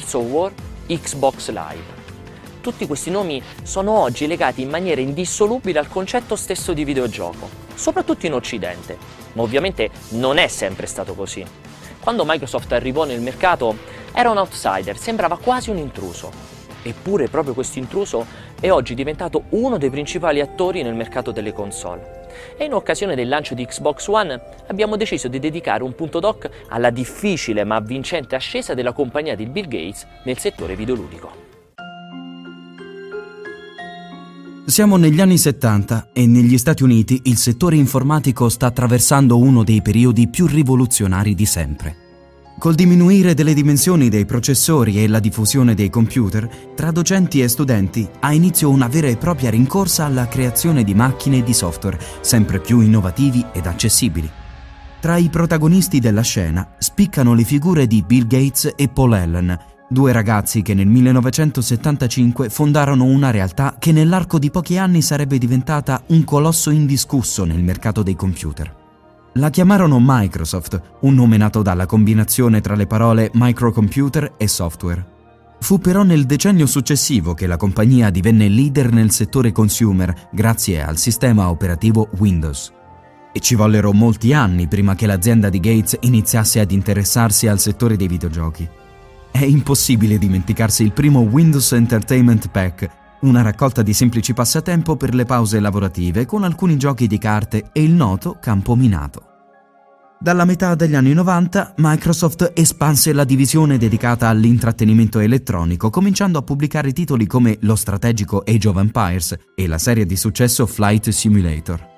Gears of War, Xbox Live. Tutti questi nomi sono oggi legati in maniera indissolubile al concetto stesso di videogioco, soprattutto in Occidente, ma ovviamente non è sempre stato così. Quando Microsoft arrivò nel mercato era un outsider, sembrava quasi un intruso. Eppure proprio questo intruso è oggi diventato uno dei principali attori nel mercato delle console. E in occasione del lancio di Xbox One abbiamo deciso di dedicare un punto doc alla difficile ma vincente ascesa della compagnia di Bill Gates nel settore videoludico. Siamo negli anni 70 e negli Stati Uniti il settore informatico sta attraversando uno dei periodi più rivoluzionari di sempre. Col diminuire delle dimensioni dei processori e la diffusione dei computer, tra docenti e studenti ha inizio una vera e propria rincorsa alla creazione di macchine e di software sempre più innovativi ed accessibili. Tra i protagonisti della scena spiccano le figure di Bill Gates e Paul Allen, Due ragazzi che nel 1975 fondarono una realtà che nell'arco di pochi anni sarebbe diventata un colosso indiscusso nel mercato dei computer. La chiamarono Microsoft, un nome nato dalla combinazione tra le parole microcomputer e software. Fu però nel decennio successivo che la compagnia divenne leader nel settore consumer grazie al sistema operativo Windows. E ci vollero molti anni prima che l'azienda di Gates iniziasse ad interessarsi al settore dei videogiochi. È impossibile dimenticarsi il primo Windows Entertainment Pack, una raccolta di semplici passatempo per le pause lavorative con alcuni giochi di carte e il noto campo minato. Dalla metà degli anni 90 Microsoft espanse la divisione dedicata all'intrattenimento elettronico, cominciando a pubblicare titoli come lo strategico Age of Empires e la serie di successo Flight Simulator.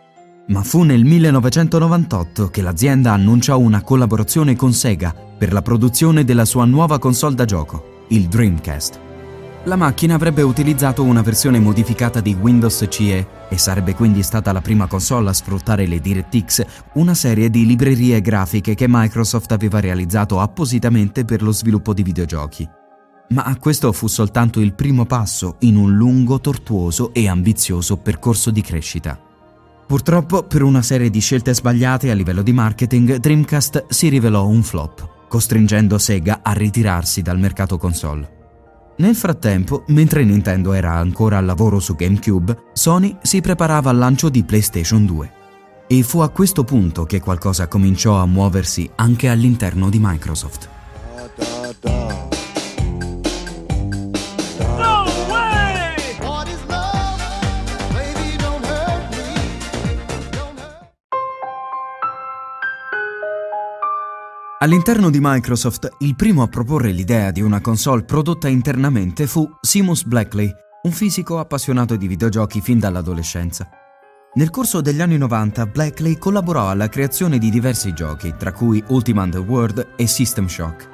Ma fu nel 1998 che l'azienda annunciò una collaborazione con Sega per la produzione della sua nuova console da gioco, il Dreamcast. La macchina avrebbe utilizzato una versione modificata di Windows CE e sarebbe quindi stata la prima console a sfruttare le DirectX, una serie di librerie grafiche che Microsoft aveva realizzato appositamente per lo sviluppo di videogiochi. Ma questo fu soltanto il primo passo in un lungo, tortuoso e ambizioso percorso di crescita. Purtroppo, per una serie di scelte sbagliate a livello di marketing, Dreamcast si rivelò un flop, costringendo Sega a ritirarsi dal mercato console. Nel frattempo, mentre Nintendo era ancora al lavoro su GameCube, Sony si preparava al lancio di PlayStation 2. E fu a questo punto che qualcosa cominciò a muoversi anche all'interno di Microsoft. All'interno di Microsoft, il primo a proporre l'idea di una console prodotta internamente fu Seamus Blackley, un fisico appassionato di videogiochi fin dall'adolescenza. Nel corso degli anni 90, Blackley collaborò alla creazione di diversi giochi, tra cui Ultima Underworld e System Shock.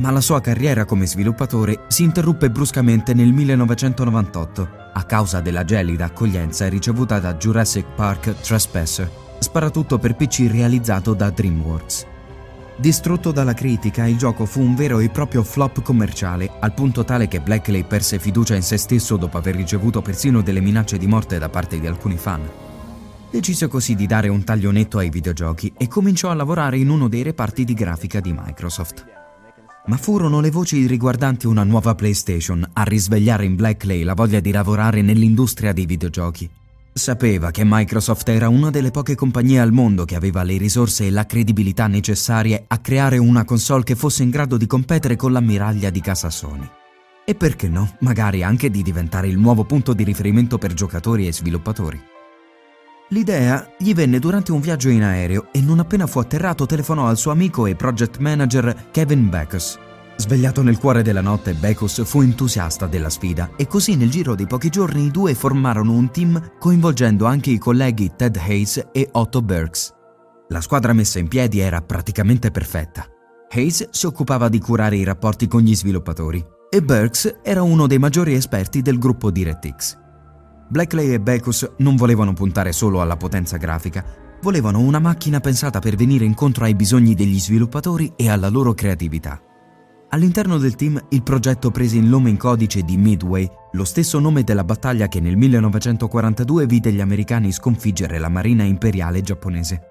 Ma la sua carriera come sviluppatore si interruppe bruscamente nel 1998 a causa della gelida accoglienza ricevuta da Jurassic Park Trespasser, sparatutto per PC realizzato da DreamWorks. Distrutto dalla critica, il gioco fu un vero e proprio flop commerciale, al punto tale che Blackley perse fiducia in se stesso dopo aver ricevuto persino delle minacce di morte da parte di alcuni fan. Decise così di dare un taglio netto ai videogiochi e cominciò a lavorare in uno dei reparti di grafica di Microsoft. Ma furono le voci riguardanti una nuova PlayStation a risvegliare in Blackley la voglia di lavorare nell'industria dei videogiochi Sapeva che Microsoft era una delle poche compagnie al mondo che aveva le risorse e la credibilità necessarie a creare una console che fosse in grado di competere con l'ammiraglia di casa Sony. E perché no, magari anche di diventare il nuovo punto di riferimento per giocatori e sviluppatori. L'idea gli venne durante un viaggio in aereo e non appena fu atterrato telefonò al suo amico e project manager Kevin Backus Svegliato nel cuore della notte, Becus fu entusiasta della sfida e così nel giro di pochi giorni i due formarono un team coinvolgendo anche i colleghi Ted Hayes e Otto Burks. La squadra messa in piedi era praticamente perfetta. Hayes si occupava di curare i rapporti con gli sviluppatori e Burks era uno dei maggiori esperti del gruppo DirectX. Blackley e Becus non volevano puntare solo alla potenza grafica, volevano una macchina pensata per venire incontro ai bisogni degli sviluppatori e alla loro creatività. All'interno del team il progetto prese il nome in codice di Midway, lo stesso nome della battaglia che nel 1942 vide gli americani sconfiggere la Marina imperiale giapponese.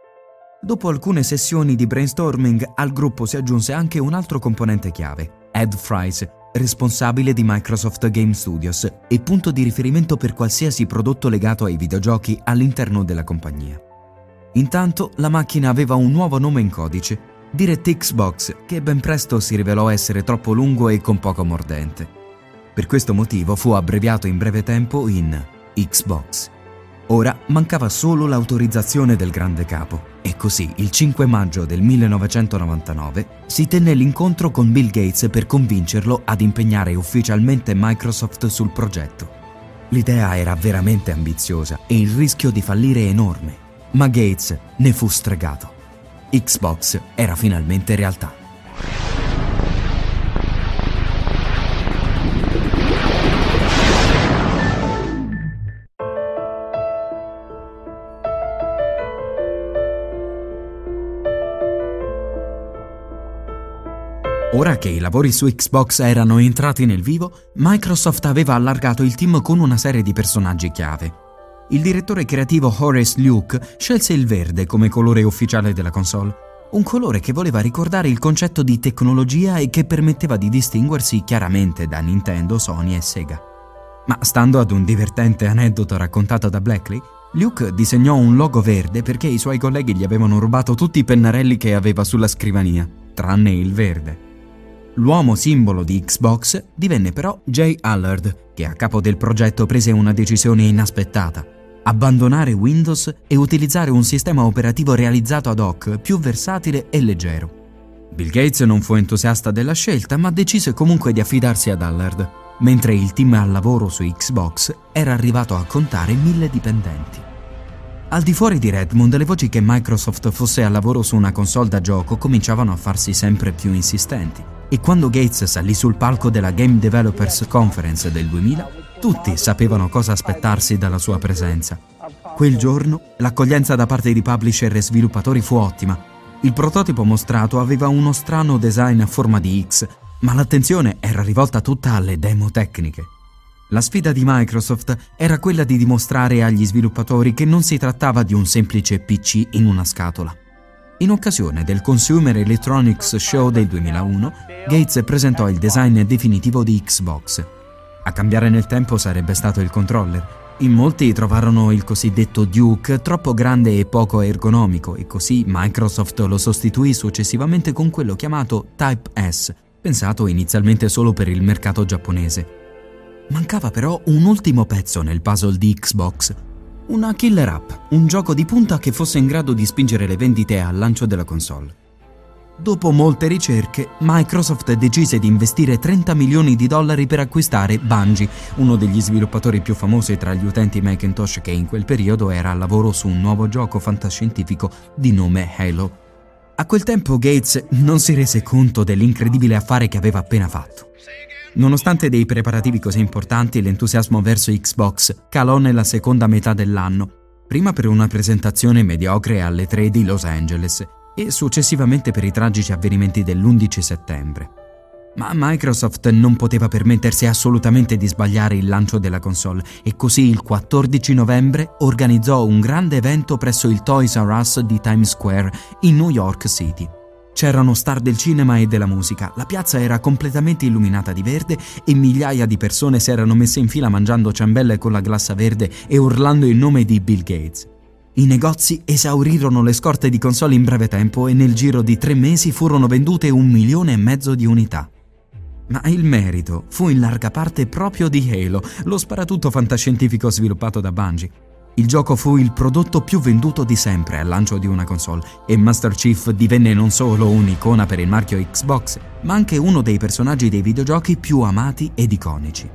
Dopo alcune sessioni di brainstorming al gruppo si aggiunse anche un altro componente chiave, Ed Fries, responsabile di Microsoft Game Studios e punto di riferimento per qualsiasi prodotto legato ai videogiochi all'interno della compagnia. Intanto la macchina aveva un nuovo nome in codice, DirectX Box, che ben presto si rivelò essere troppo lungo e con poco mordente. Per questo motivo fu abbreviato in breve tempo in Xbox. Ora mancava solo l'autorizzazione del grande capo e così il 5 maggio del 1999 si tenne l'incontro con Bill Gates per convincerlo ad impegnare ufficialmente Microsoft sul progetto. L'idea era veramente ambiziosa e il rischio di fallire enorme, ma Gates ne fu stregato. Xbox era finalmente realtà. Ora che i lavori su Xbox erano entrati nel vivo, Microsoft aveva allargato il team con una serie di personaggi chiave. Il direttore creativo Horace Luke scelse il verde come colore ufficiale della console, un colore che voleva ricordare il concetto di tecnologia e che permetteva di distinguersi chiaramente da Nintendo, Sony e Sega. Ma stando ad un divertente aneddoto raccontato da Blackley, Luke disegnò un logo verde perché i suoi colleghi gli avevano rubato tutti i pennarelli che aveva sulla scrivania, tranne il verde. L'uomo simbolo di Xbox divenne però Jay Allard, che a capo del progetto prese una decisione inaspettata. Abbandonare Windows e utilizzare un sistema operativo realizzato ad hoc più versatile e leggero. Bill Gates non fu entusiasta della scelta, ma decise comunque di affidarsi ad Allard, mentre il team al lavoro su Xbox era arrivato a contare mille dipendenti. Al di fuori di Redmond, le voci che Microsoft fosse al lavoro su una console da gioco cominciavano a farsi sempre più insistenti e quando Gates salì sul palco della Game Developers Conference del 2000, tutti sapevano cosa aspettarsi dalla sua presenza. Quel giorno l'accoglienza da parte di publisher e sviluppatori fu ottima. Il prototipo mostrato aveva uno strano design a forma di X, ma l'attenzione era rivolta tutta alle demo tecniche. La sfida di Microsoft era quella di dimostrare agli sviluppatori che non si trattava di un semplice PC in una scatola. In occasione del Consumer Electronics Show del 2001, Gates presentò il design definitivo di Xbox. A cambiare nel tempo sarebbe stato il controller. In molti trovarono il cosiddetto Duke troppo grande e poco ergonomico e così Microsoft lo sostituì successivamente con quello chiamato Type S, pensato inizialmente solo per il mercato giapponese. Mancava però un ultimo pezzo nel puzzle di Xbox, una killer app, un gioco di punta che fosse in grado di spingere le vendite al lancio della console. Dopo molte ricerche, Microsoft decise di investire 30 milioni di dollari per acquistare Bungie, uno degli sviluppatori più famosi tra gli utenti Macintosh che in quel periodo era al lavoro su un nuovo gioco fantascientifico di nome Halo. A quel tempo Gates non si rese conto dell'incredibile affare che aveva appena fatto. Nonostante dei preparativi così importanti, l'entusiasmo verso Xbox calò nella seconda metà dell'anno, prima per una presentazione mediocre alle 3 di Los Angeles e successivamente per i tragici avvenimenti dell'11 settembre. Ma Microsoft non poteva permettersi assolutamente di sbagliare il lancio della console e così il 14 novembre organizzò un grande evento presso il Toys R Us di Times Square in New York City. C'erano star del cinema e della musica, la piazza era completamente illuminata di verde e migliaia di persone si erano messe in fila mangiando ciambelle con la glassa verde e urlando il nome di Bill Gates. I negozi esaurirono le scorte di console in breve tempo e nel giro di tre mesi furono vendute un milione e mezzo di unità. Ma il merito fu in larga parte proprio di Halo, lo sparatutto fantascientifico sviluppato da Bungie. Il gioco fu il prodotto più venduto di sempre al lancio di una console e Master Chief divenne non solo un'icona per il marchio Xbox, ma anche uno dei personaggi dei videogiochi più amati ed iconici.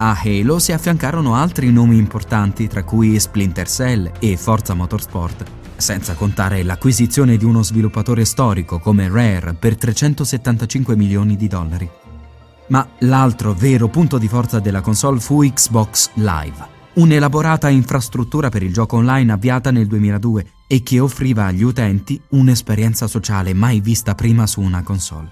A Halo si affiancarono altri nomi importanti, tra cui Splinter Cell e Forza Motorsport, senza contare l'acquisizione di uno sviluppatore storico come Rare per 375 milioni di dollari. Ma l'altro vero punto di forza della console fu Xbox Live un'elaborata infrastruttura per il gioco online avviata nel 2002 e che offriva agli utenti un'esperienza sociale mai vista prima su una console.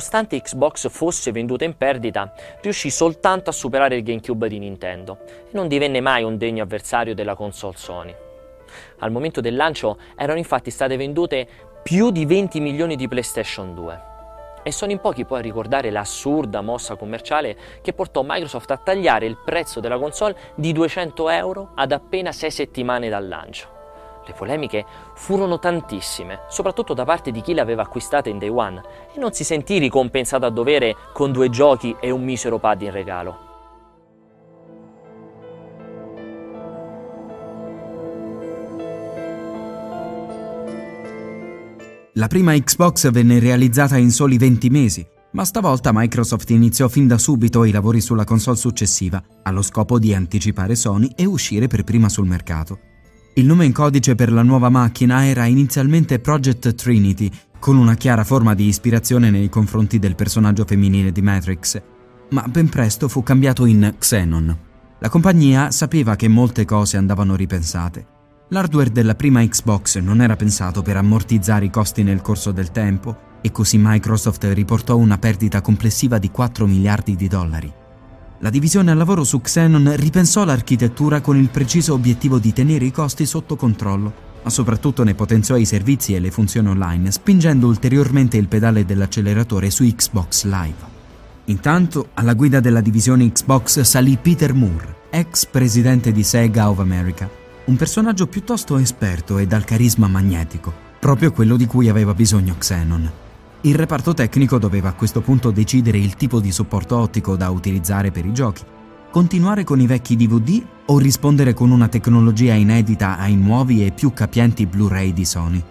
Nonostante Xbox fosse venduta in perdita, riuscì soltanto a superare il GameCube di Nintendo e non divenne mai un degno avversario della console Sony. Al momento del lancio erano infatti state vendute più di 20 milioni di PlayStation 2. E sono in pochi poi a ricordare l'assurda mossa commerciale che portò Microsoft a tagliare il prezzo della console di 200 euro ad appena 6 settimane dal lancio. Le polemiche furono tantissime, soprattutto da parte di chi l'aveva acquistata in day one e non si sentì ricompensato a dovere con due giochi e un misero pad in regalo. La prima Xbox venne realizzata in soli 20 mesi, ma stavolta Microsoft iniziò fin da subito i lavori sulla console successiva, allo scopo di anticipare Sony e uscire per prima sul mercato. Il nome in codice per la nuova macchina era inizialmente Project Trinity, con una chiara forma di ispirazione nei confronti del personaggio femminile di Matrix, ma ben presto fu cambiato in Xenon. La compagnia sapeva che molte cose andavano ripensate. L'hardware della prima Xbox non era pensato per ammortizzare i costi nel corso del tempo e così Microsoft riportò una perdita complessiva di 4 miliardi di dollari. La divisione al lavoro su Xenon ripensò l'architettura con il preciso obiettivo di tenere i costi sotto controllo, ma soprattutto ne potenziò i servizi e le funzioni online, spingendo ulteriormente il pedale dell'acceleratore su Xbox Live. Intanto, alla guida della divisione Xbox salì Peter Moore, ex presidente di Sega of America, un personaggio piuttosto esperto e dal carisma magnetico, proprio quello di cui aveva bisogno Xenon. Il reparto tecnico doveva a questo punto decidere il tipo di supporto ottico da utilizzare per i giochi, continuare con i vecchi DVD o rispondere con una tecnologia inedita ai nuovi e più capienti Blu-ray di Sony.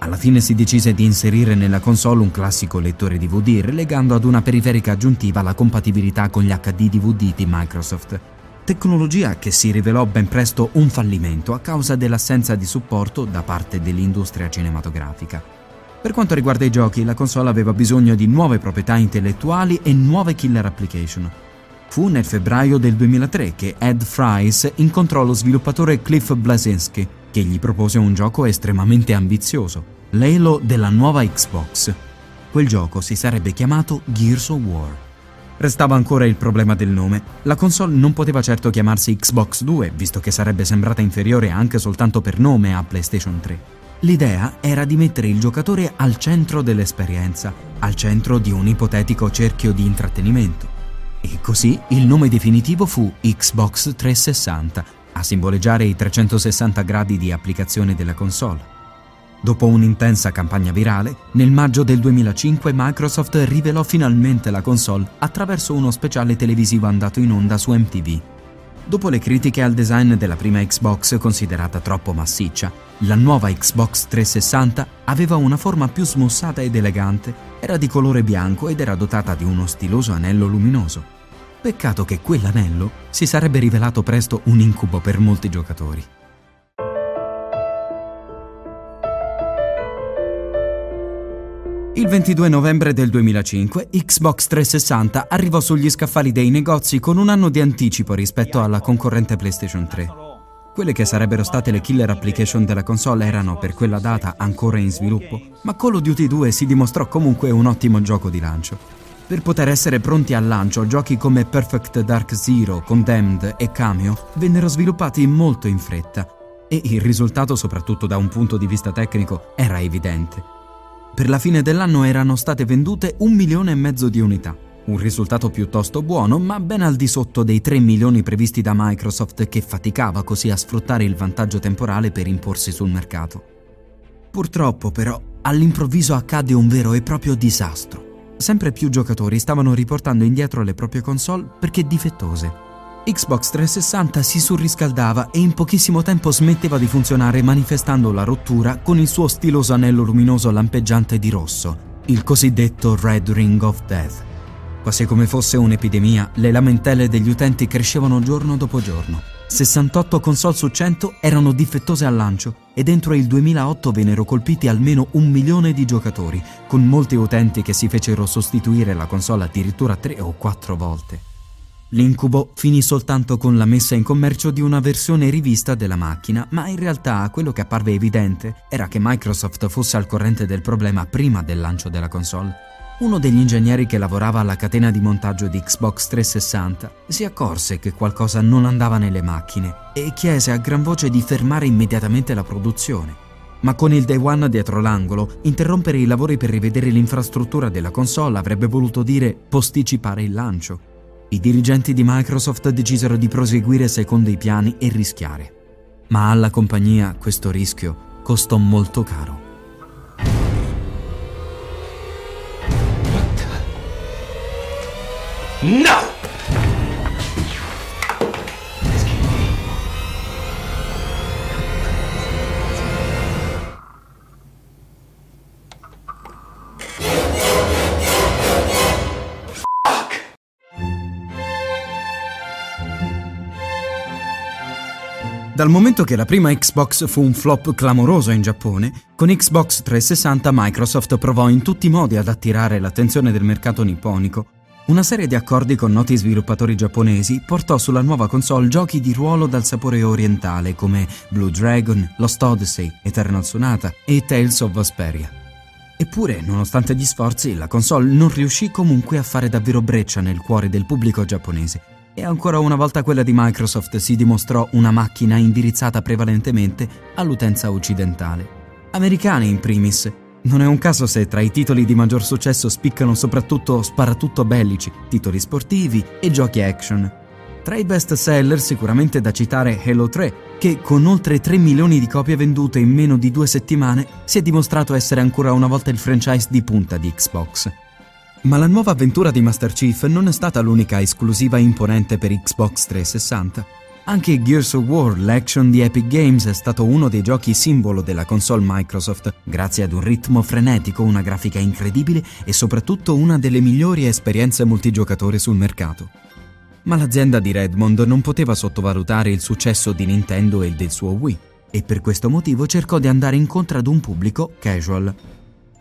Alla fine si decise di inserire nella console un classico lettore DVD relegando ad una periferica aggiuntiva la compatibilità con gli HD DVD di Microsoft, tecnologia che si rivelò ben presto un fallimento a causa dell'assenza di supporto da parte dell'industria cinematografica. Per quanto riguarda i giochi, la console aveva bisogno di nuove proprietà intellettuali e nuove killer application. Fu nel febbraio del 2003 che Ed Fries incontrò lo sviluppatore Cliff Blazinski, che gli propose un gioco estremamente ambizioso, l'Halo della nuova Xbox. Quel gioco si sarebbe chiamato Gears of War. Restava ancora il problema del nome. La console non poteva certo chiamarsi Xbox 2, visto che sarebbe sembrata inferiore anche soltanto per nome a PlayStation 3. L'idea era di mettere il giocatore al centro dell'esperienza, al centro di un ipotetico cerchio di intrattenimento. E così il nome definitivo fu Xbox 360, a simboleggiare i 360 gradi di applicazione della console. Dopo un'intensa campagna virale, nel maggio del 2005 Microsoft rivelò finalmente la console attraverso uno speciale televisivo andato in onda su MTV. Dopo le critiche al design della prima Xbox considerata troppo massiccia, la nuova Xbox 360 aveva una forma più smussata ed elegante, era di colore bianco ed era dotata di uno stiloso anello luminoso. Peccato che quell'anello si sarebbe rivelato presto un incubo per molti giocatori. Il 22 novembre del 2005 Xbox 360 arrivò sugli scaffali dei negozi con un anno di anticipo rispetto alla concorrente PlayStation 3. Quelle che sarebbero state le killer application della console erano per quella data ancora in sviluppo, ma Call of Duty 2 si dimostrò comunque un ottimo gioco di lancio. Per poter essere pronti al lancio, giochi come Perfect Dark Zero, Condemned e Cameo vennero sviluppati molto in fretta e il risultato, soprattutto da un punto di vista tecnico, era evidente. Per la fine dell'anno erano state vendute un milione e mezzo di unità. Un risultato piuttosto buono, ma ben al di sotto dei 3 milioni previsti da Microsoft che faticava così a sfruttare il vantaggio temporale per imporsi sul mercato. Purtroppo però, all'improvviso accade un vero e proprio disastro. Sempre più giocatori stavano riportando indietro le proprie console perché difettose Xbox 360 si surriscaldava e in pochissimo tempo smetteva di funzionare manifestando la rottura con il suo stiloso anello luminoso lampeggiante di rosso, il cosiddetto Red Ring of Death. Quasi come fosse un'epidemia, le lamentele degli utenti crescevano giorno dopo giorno. 68 console su 100 erano difettose al lancio e dentro il 2008 vennero colpiti almeno un milione di giocatori, con molti utenti che si fecero sostituire la console addirittura tre o quattro volte. L'incubo finì soltanto con la messa in commercio di una versione rivista della macchina, ma in realtà quello che apparve evidente era che Microsoft fosse al corrente del problema prima del lancio della console. uno degli ingegneri che lavorava alla catena di montaggio di Xbox 360 si accorse che qualcosa non andava nelle macchine e chiese a gran voce di fermare immediatamente la produzione. Ma con il Day One dietro l'angolo, interrompere i lavori per rivedere l'infrastruttura della console avrebbe voluto dire posticipare il lancio. I dirigenti di Microsoft decisero di proseguire secondo i piani e rischiare. Ma alla compagnia questo rischio costò molto caro. No! Dal momento che la prima Xbox fu un flop clamoroso in Giappone, con Xbox 360 Microsoft provò in tutti i modi ad attirare l'attenzione del mercato nipponico. Una serie di accordi con noti sviluppatori giapponesi portò sulla nuova console giochi di ruolo dal sapore orientale come Blue Dragon, Lost Odyssey, Eternal Sonata e Tales of Vesperia. Eppure, nonostante gli sforzi, la console non riuscì comunque a fare davvero breccia nel cuore del pubblico giapponese e ancora una volta quella di Microsoft si dimostrò una macchina indirizzata prevalentemente all'utenza occidentale. Americani in primis. Non è un caso se tra i titoli di maggior successo spiccano soprattutto sparatutto bellici, titoli sportivi e giochi action. Tra i best seller sicuramente da citare Halo 3, che con oltre 3 milioni di copie vendute in meno di due settimane si è dimostrato essere ancora una volta il franchise di punta di Xbox. Ma la nuova avventura di Master Chief non è stata l'unica esclusiva imponente per Xbox 360. Anche Gears of War, l'action di Epic Games, è stato uno dei giochi simbolo della console Microsoft, grazie ad un ritmo frenetico, una grafica incredibile e soprattutto una delle migliori esperienze multigiocatore sul mercato. Ma l'azienda di Redmond non poteva sottovalutare il successo di Nintendo e del suo Wii, e per questo motivo cercò di andare incontro ad un pubblico casual,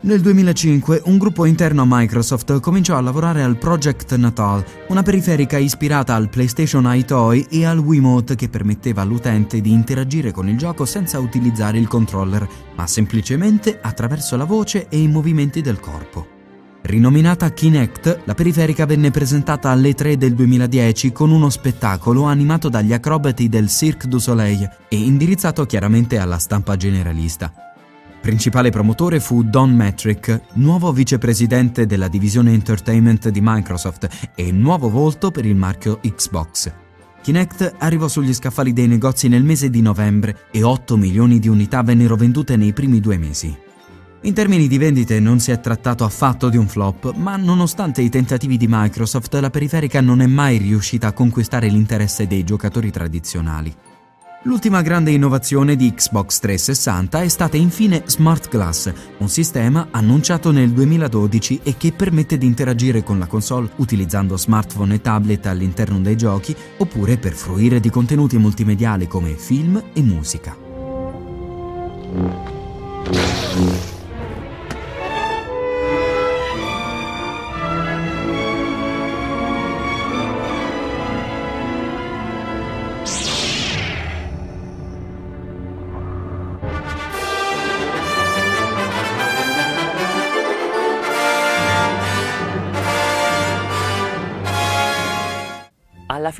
nel 2005 un gruppo interno a Microsoft cominciò a lavorare al Project Natal, una periferica ispirata al PlayStation iToy e al Wiimote che permetteva all'utente di interagire con il gioco senza utilizzare il controller, ma semplicemente attraverso la voce e i movimenti del corpo. Rinominata Kinect, la periferica venne presentata alle 3 del 2010 con uno spettacolo animato dagli acrobati del Cirque du Soleil e indirizzato chiaramente alla stampa generalista. Principale promotore fu Don Metric, nuovo vicepresidente della divisione entertainment di Microsoft e nuovo volto per il marchio Xbox. Kinect arrivò sugli scaffali dei negozi nel mese di novembre e 8 milioni di unità vennero vendute nei primi due mesi. In termini di vendite non si è trattato affatto di un flop, ma nonostante i tentativi di Microsoft, la periferica non è mai riuscita a conquistare l'interesse dei giocatori tradizionali. L'ultima grande innovazione di Xbox 360 è stata infine Smart Glass, un sistema annunciato nel 2012 e che permette di interagire con la console utilizzando smartphone e tablet all'interno dei giochi oppure per fruire di contenuti multimediali come film e musica.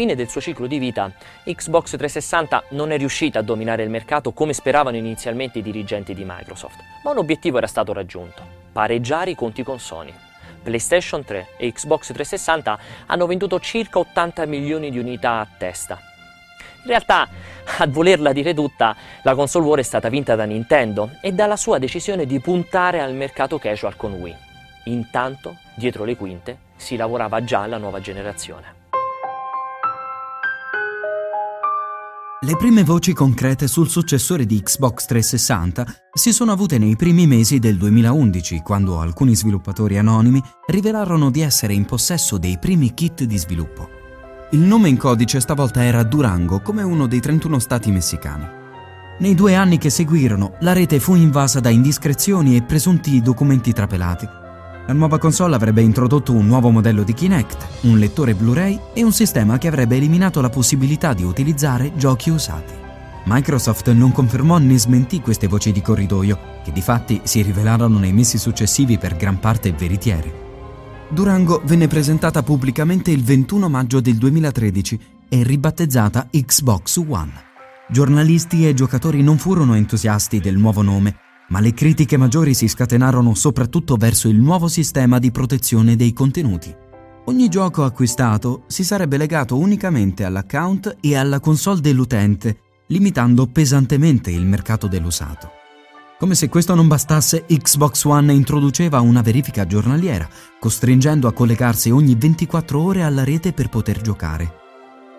Fine del suo ciclo di vita, Xbox 360 non è riuscita a dominare il mercato come speravano inizialmente i dirigenti di Microsoft, ma un obiettivo era stato raggiunto, pareggiare i conti con Sony. PlayStation 3 e Xbox 360 hanno venduto circa 80 milioni di unità a testa. In realtà, a volerla dire tutta, la console war è stata vinta da Nintendo e dalla sua decisione di puntare al mercato casual con Wii. Intanto, dietro le quinte, si lavorava già alla nuova generazione. Le prime voci concrete sul successore di Xbox 360 si sono avute nei primi mesi del 2011, quando alcuni sviluppatori anonimi rivelarono di essere in possesso dei primi kit di sviluppo. Il nome in codice stavolta era Durango, come uno dei 31 stati messicani. Nei due anni che seguirono, la rete fu invasa da indiscrezioni e presunti documenti trapelati la nuova console avrebbe introdotto un nuovo modello di Kinect, un lettore Blu-ray e un sistema che avrebbe eliminato la possibilità di utilizzare giochi usati. Microsoft non confermò né smentì queste voci di corridoio, che di fatti si rivelarono nei mesi successivi per gran parte veritiere. Durango venne presentata pubblicamente il 21 maggio del 2013 e ribattezzata Xbox One. Giornalisti e giocatori non furono entusiasti del nuovo nome, ma le critiche maggiori si scatenarono soprattutto verso il nuovo sistema di protezione dei contenuti. Ogni gioco acquistato si sarebbe legato unicamente all'account e alla console dell'utente, limitando pesantemente il mercato dell'usato. Come se questo non bastasse, Xbox One introduceva una verifica giornaliera, costringendo a collegarsi ogni 24 ore alla rete per poter giocare.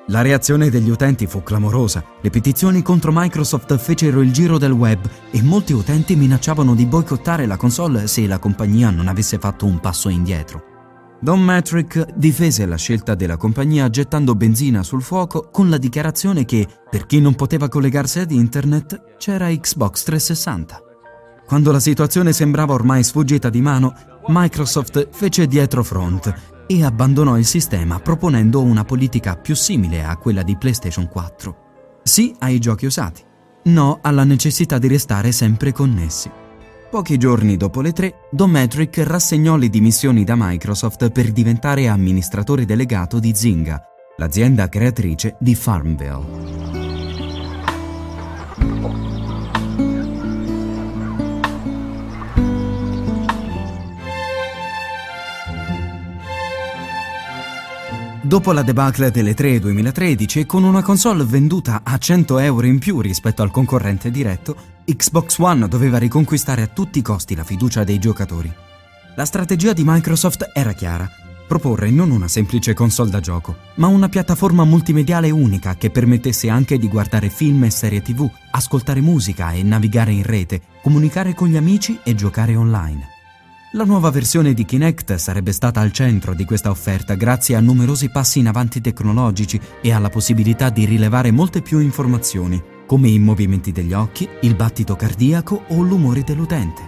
La reazione degli utenti fu clamorosa. Le petizioni contro Microsoft fecero il giro del web e molti utenti minacciavano di boicottare la console se la compagnia non avesse fatto un passo indietro. Don Matrick difese la scelta della compagnia gettando benzina sul fuoco con la dichiarazione che, per chi non poteva collegarsi ad internet, c'era Xbox 360. Quando la situazione sembrava ormai sfuggita di mano, Microsoft fece dietro front e abbandonò il sistema proponendo una politica più simile a quella di PlayStation 4. Sì ai giochi usati, no alla necessità di restare sempre connessi. Pochi giorni dopo le tre, Dometric rassegnò le dimissioni da Microsoft per diventare amministratore delegato di Zynga, l'azienda creatrice di Farmville. Dopo la debacle delle 3 2013, con una console venduta a 100 euro in più rispetto al concorrente diretto, Xbox One doveva riconquistare a tutti i costi la fiducia dei giocatori. La strategia di Microsoft era chiara, proporre non una semplice console da gioco, ma una piattaforma multimediale unica che permettesse anche di guardare film e serie tv, ascoltare musica e navigare in rete, comunicare con gli amici e giocare online. La nuova versione di Kinect sarebbe stata al centro di questa offerta grazie a numerosi passi in avanti tecnologici e alla possibilità di rilevare molte più informazioni, come i movimenti degli occhi, il battito cardiaco o l'umore dell'utente.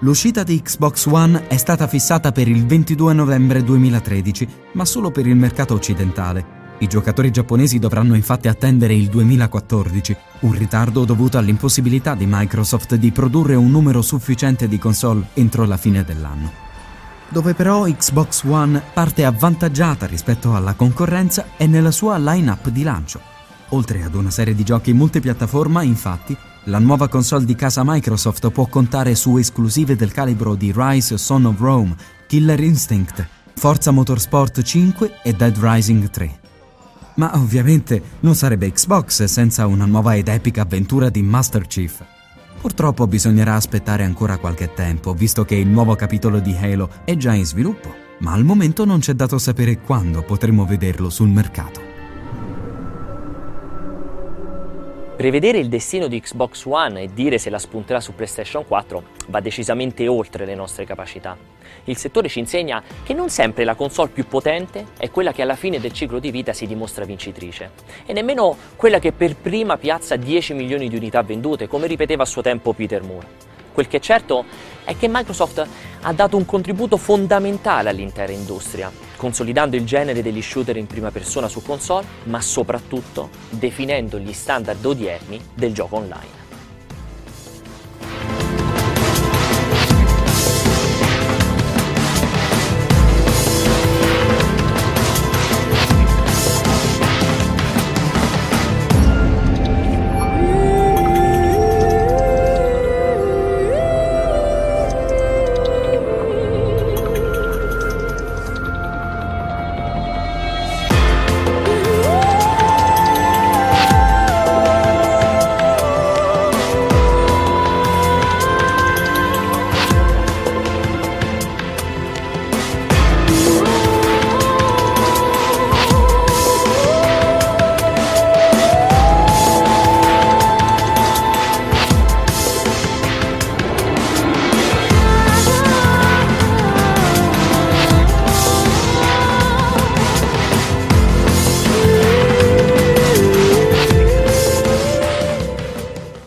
L'uscita di Xbox One è stata fissata per il 22 novembre 2013, ma solo per il mercato occidentale, i giocatori giapponesi dovranno infatti attendere il 2014, un ritardo dovuto all'impossibilità di Microsoft di produrre un numero sufficiente di console entro la fine dell'anno. Dove però Xbox One parte avvantaggiata rispetto alla concorrenza è nella sua line-up di lancio. Oltre ad una serie di giochi multipiattaforma, infatti, la nuova console di casa Microsoft può contare su esclusive del calibro di Rise Son of Rome, Killer Instinct, Forza Motorsport 5 e Dead Rising 3. Ma ovviamente non sarebbe Xbox senza una nuova ed epica avventura di Master Chief. Purtroppo bisognerà aspettare ancora qualche tempo, visto che il nuovo capitolo di Halo è già in sviluppo, ma al momento non c'è dato sapere quando potremo vederlo sul mercato. Prevedere il destino di Xbox One e dire se la spunterà su PlayStation 4 va decisamente oltre le nostre capacità. Il settore ci insegna che non sempre la console più potente è quella che alla fine del ciclo di vita si dimostra vincitrice e nemmeno quella che per prima piazza 10 milioni di unità vendute, come ripeteva a suo tempo Peter Moore. Quel che è certo è che Microsoft ha dato un contributo fondamentale all'intera industria, consolidando il genere degli shooter in prima persona su console, ma soprattutto definendo gli standard odierni del gioco online.